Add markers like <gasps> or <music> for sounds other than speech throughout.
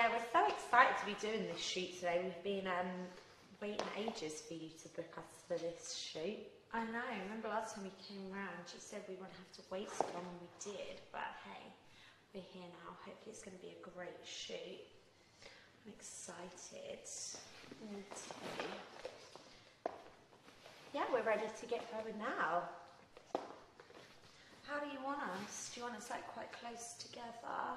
yeah, we're so excited to be doing this shoot today. We've been um, waiting ages for you to book us for this shoot. I know. Remember last time we came round, you said we wouldn't have to wait so long, and we did. But hey, we're here now. Hopefully, it's going to be a great shoot. I'm excited. Yeah, we're ready to get going now. How do you want us? Do you want us like quite close together?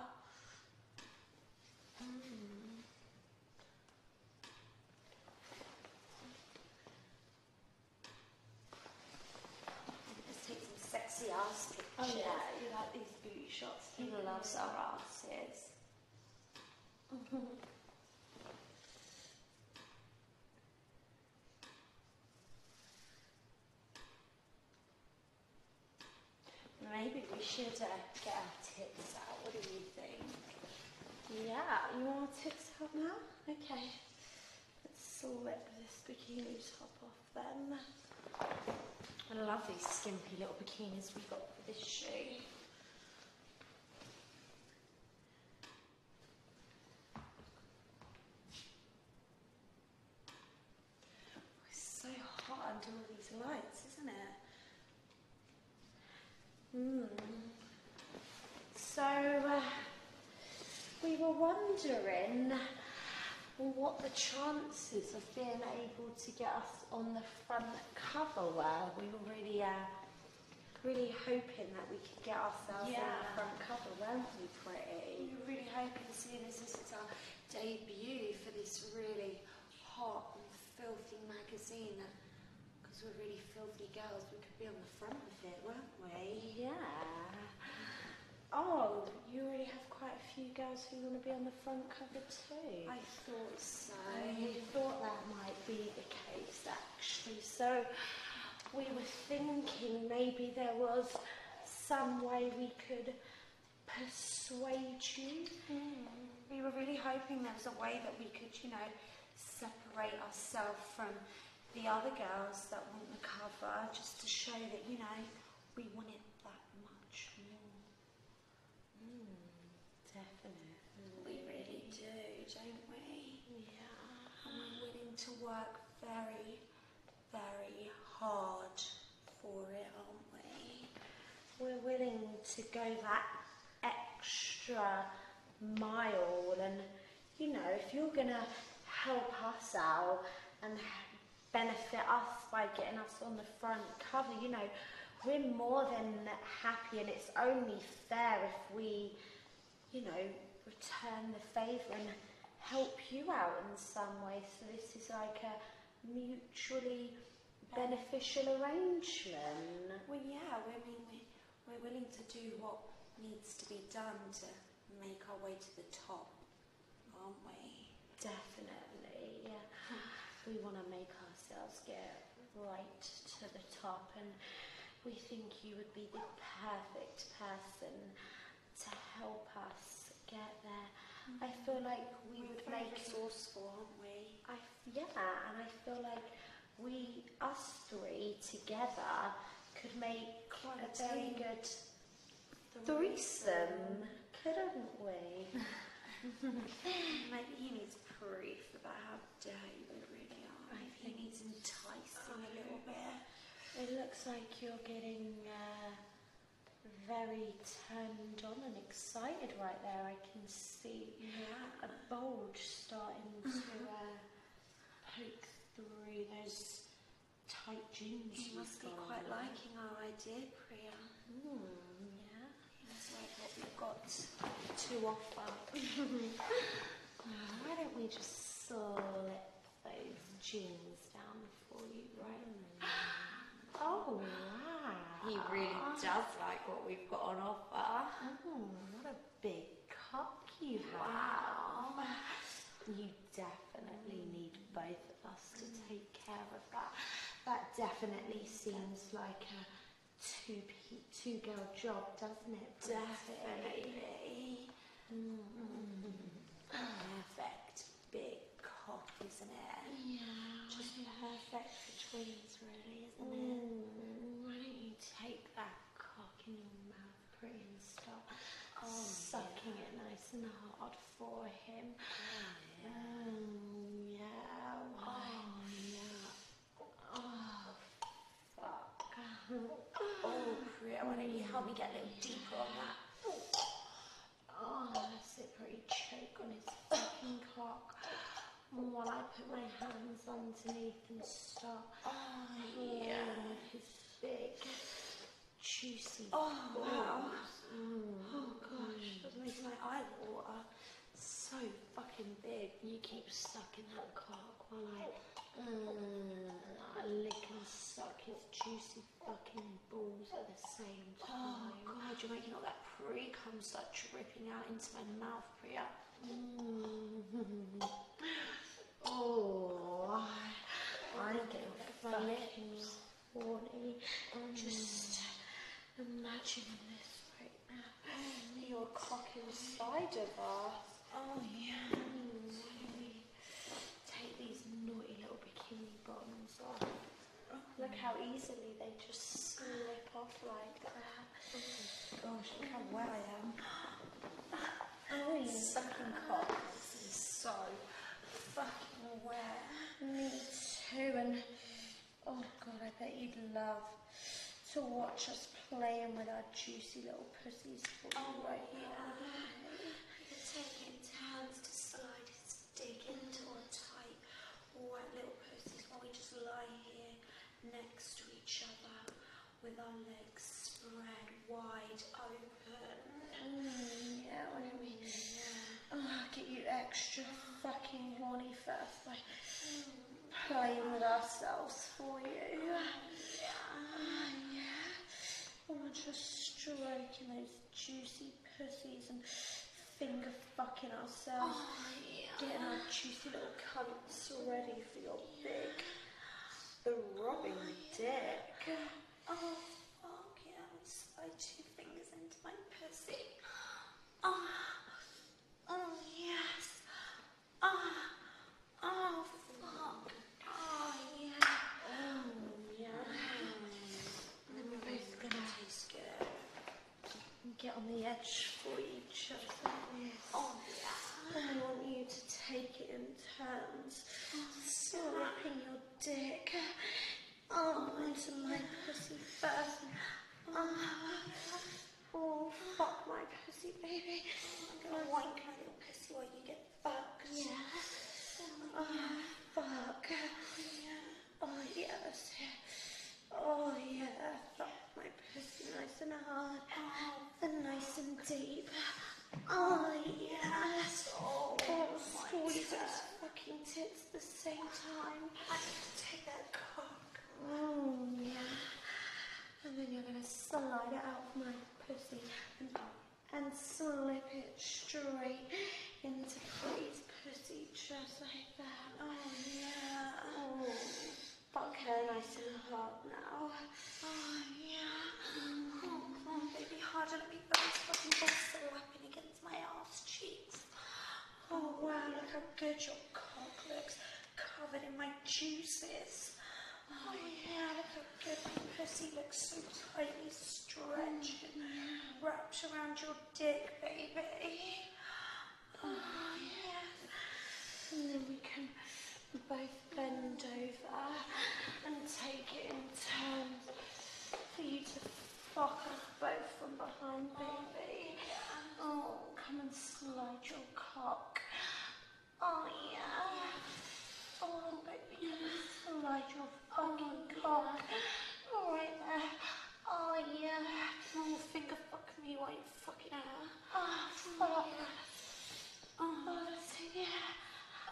Let's take some sexy ass pictures. Oh, yeah. you like these booty shots. He loves our asses. <laughs> Maybe we should uh, get our tits out. What do you think? Yeah, you want our tits out now? Okay. Let's slip this bikini top off then. I love these skimpy little bikinis we got for this shoot. It's so hot under all these lights, isn't it? Hmm. So, uh, we were wondering what the chances of being able to get us on the front cover were. We were really, uh, really hoping that we could get ourselves on the front cover, weren't we, pretty? We were really hoping, seeing as this is our debut for this really hot and filthy magazine, because we're really filthy girls, we could be on the front of it, weren't we? Yeah. Oh, you already have quite a few girls who want to be on the front cover too. I thought so. I thought that might be the case actually. So we were thinking maybe there was some way we could persuade you. Hmm. We were really hoping there was a way that we could, you know, separate ourselves from the other girls that want the cover, just to show that, you know, we want it that much more. Mm, definitely. We really do, don't we? Yeah. And we're willing to work very, very hard for it, aren't we? We're willing to go that extra mile and you know, if you're gonna help us out and benefit us by getting us on the front cover, you know, we're more than happy and it's only fair if we, you know, return the favour and help you out in some way. So this is like a mutually beneficial arrangement. Well, yeah, I mean, we, we're willing to do what needs to be done to make our way to the top, aren't we? Definitely, yeah. <laughs> We want to make ourselves get right to the top, and we think you would be the perfect person to help us get there. I mm-hmm. feel like we We're would very make resourceful, aren't we? I yeah, and I feel like we us three together could make Quite a very good threesome, couldn't we? Maybe he needs proof about how dirty we really are. I Maybe think he needs enticing a little bit. It looks like you're getting uh, very turned on and excited right there. I can see Yeah. a bulge starting to uh, poke through those tight jeans. You've must be quite on. liking our idea, Priya. Hmm, yeah. Must like what we've got to offer. <laughs> Why don't we just slip those jeans down for you right now? Oh, wow. He really does like what we've got on offer. Oh, what a big cock you have. Wow. You definitely need both of us to take care of that. That definitely seems like a two two girl job, doesn't it? Definitely. Mm. Perfect big cock, isn't it? Yeah. Just perfect for twins, really, isn't it? Mm, why don't you take that cock in your mouth, pretty, and start Oh, sucking it nice and hard for him. Oh, yeah. Oh, yeah. Oh, fuck. Oh, Priya, why don't you help me get a little deeper on that? Oh, that's it, pretty choke on his fucking cock. While I put my underneath and start Oh, yeah. with his big, juicy Oh, wow. Mm. Oh, gosh, that makes my eye water. so fucking big. You keep sucking that cock while I, mm, I lick and suck his juicy fucking balls at the same Oh, time. God, you're making all that pre cum start dripping out into my mouth, Priya. Mm. <laughs> Oh, I'm getting my fucking horny. I'm just imagining this right now. Your cock inside of us. Oh, yeah. Take these naughty little bikini bottoms off. Oh, look how easily they just slip off like that. Oh, gosh, look how wet I am. <gasps> Oh, yeah. Sucking cock. This is so fucking wet. Me too, and oh god, I bet you'd love to watch us playing with our juicy little pussies for Oh, right yeah. We're taking turns to slide his dick into our tight, wet little pussies while we just lie here next to each other with our legs spread wide open. Mm, yeah, why don't we oh, get you extra fucking horny first by playing with ourselves for you. Ah, yeah. And we're just stroking those juicy pussies and finger fucking ourselves. Getting our juicy little cunts ready for your big throbbing dick. Oh, fuck yeah, slide two fingers into my pussy. Oh, oh yes. Oh, oh, fuck. Oh, yeah. Oh, yeah. And then we're both gonna Tastes good. get on the edge for each other. Oh, yeah. And I want you to take it in turns, slipping your dick oh, into my pussy first. Oh, oh, fuck my pussy, baby. I'm gonna wank my little pussy while you get fucked. Yeah. Oh, fuck. Oh, it. Oh, oh, yeah, fuck my pussy nice and hard and nice and deep. Oh, yes. Oh, squeeze those fucking tits at the same time. I need to take that cock. Oh, yeah. And then you're gonna slide it out of my pussy and, and slip it straight into Free's pussy just like that. Oh, yeah. Oh, fuck her nice and hard now. Oh, yeah. Oh, come on, baby, harder. Let me feel those fucking balls slapping against my ass cheeks. Oh, how good your cock looks, covered in my juices. Oh, yeah, look how good my pussy looks so tightly stretched and wrapped around your dick, baby. Oh, oh yeah. And then we can both bend over and take it in turns for you to fuck us both from behind, baby. Oh, come and slide your cock. Oh, yeah. Oh, baby, come and slide your fucking cock. Right there. Oh, yeah. Oh, finger fuck me while you fucking her. Oh, fuck. Oh, that's it, yeah.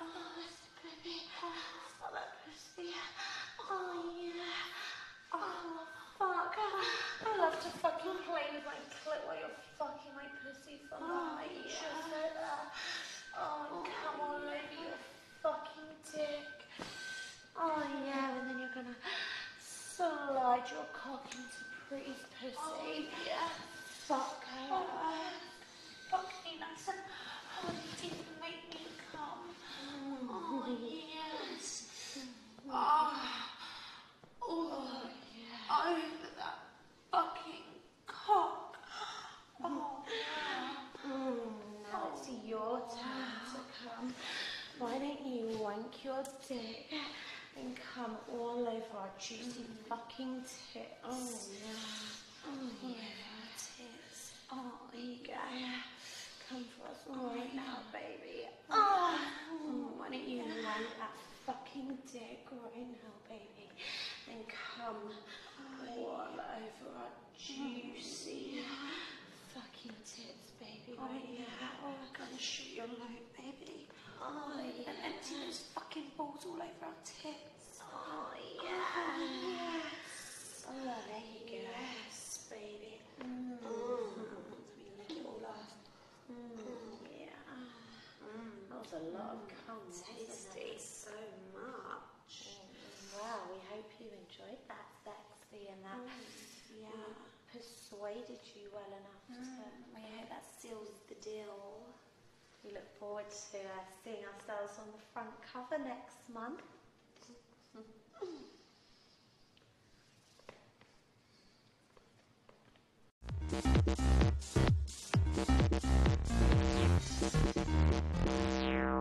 Oh, that's it, baby. Fuck that pussy. Oh, yeah. Oh, fuck. I love to fucking play with my clit while you're fucking my pussy from behind. Just like that. Oh, come all over your fucking dick. Oh, yeah, and then you're gonna slide your cock Pretty's pussy. yeah. Fuck her. Oh, uh, fuck me nice and hard deep and make me come. Oh, yes. Oh, oh, over that fucking cock. Oh, yeah. Mm, now it's all over our juicy fucking tits. Oh yeah. Oh yeah. Tits. Oh, here you go. Come for us oh, right now, baby. Oh. oh, why don't you land that fucking dick right now, baby? And come all over our juicy fucking tits, baby. Oh, right now. Oh, I'm gonna shoot your load, baby. Oh, yeah. And empty those fucking balls all over our tits. Oh, yeah. yes. Oh, there you go. Yes, baby. Mm. Let me lick it all off. Mm. Yeah. That was a lot of cum, wasn't Tasty. it? So much. Well, we hope you enjoyed that sexy and that Yeah. persuaded you well enough to. Mm. We hope that seals the deal. We look forward to uh, seeing ourselves on the front cover next month. <laughs>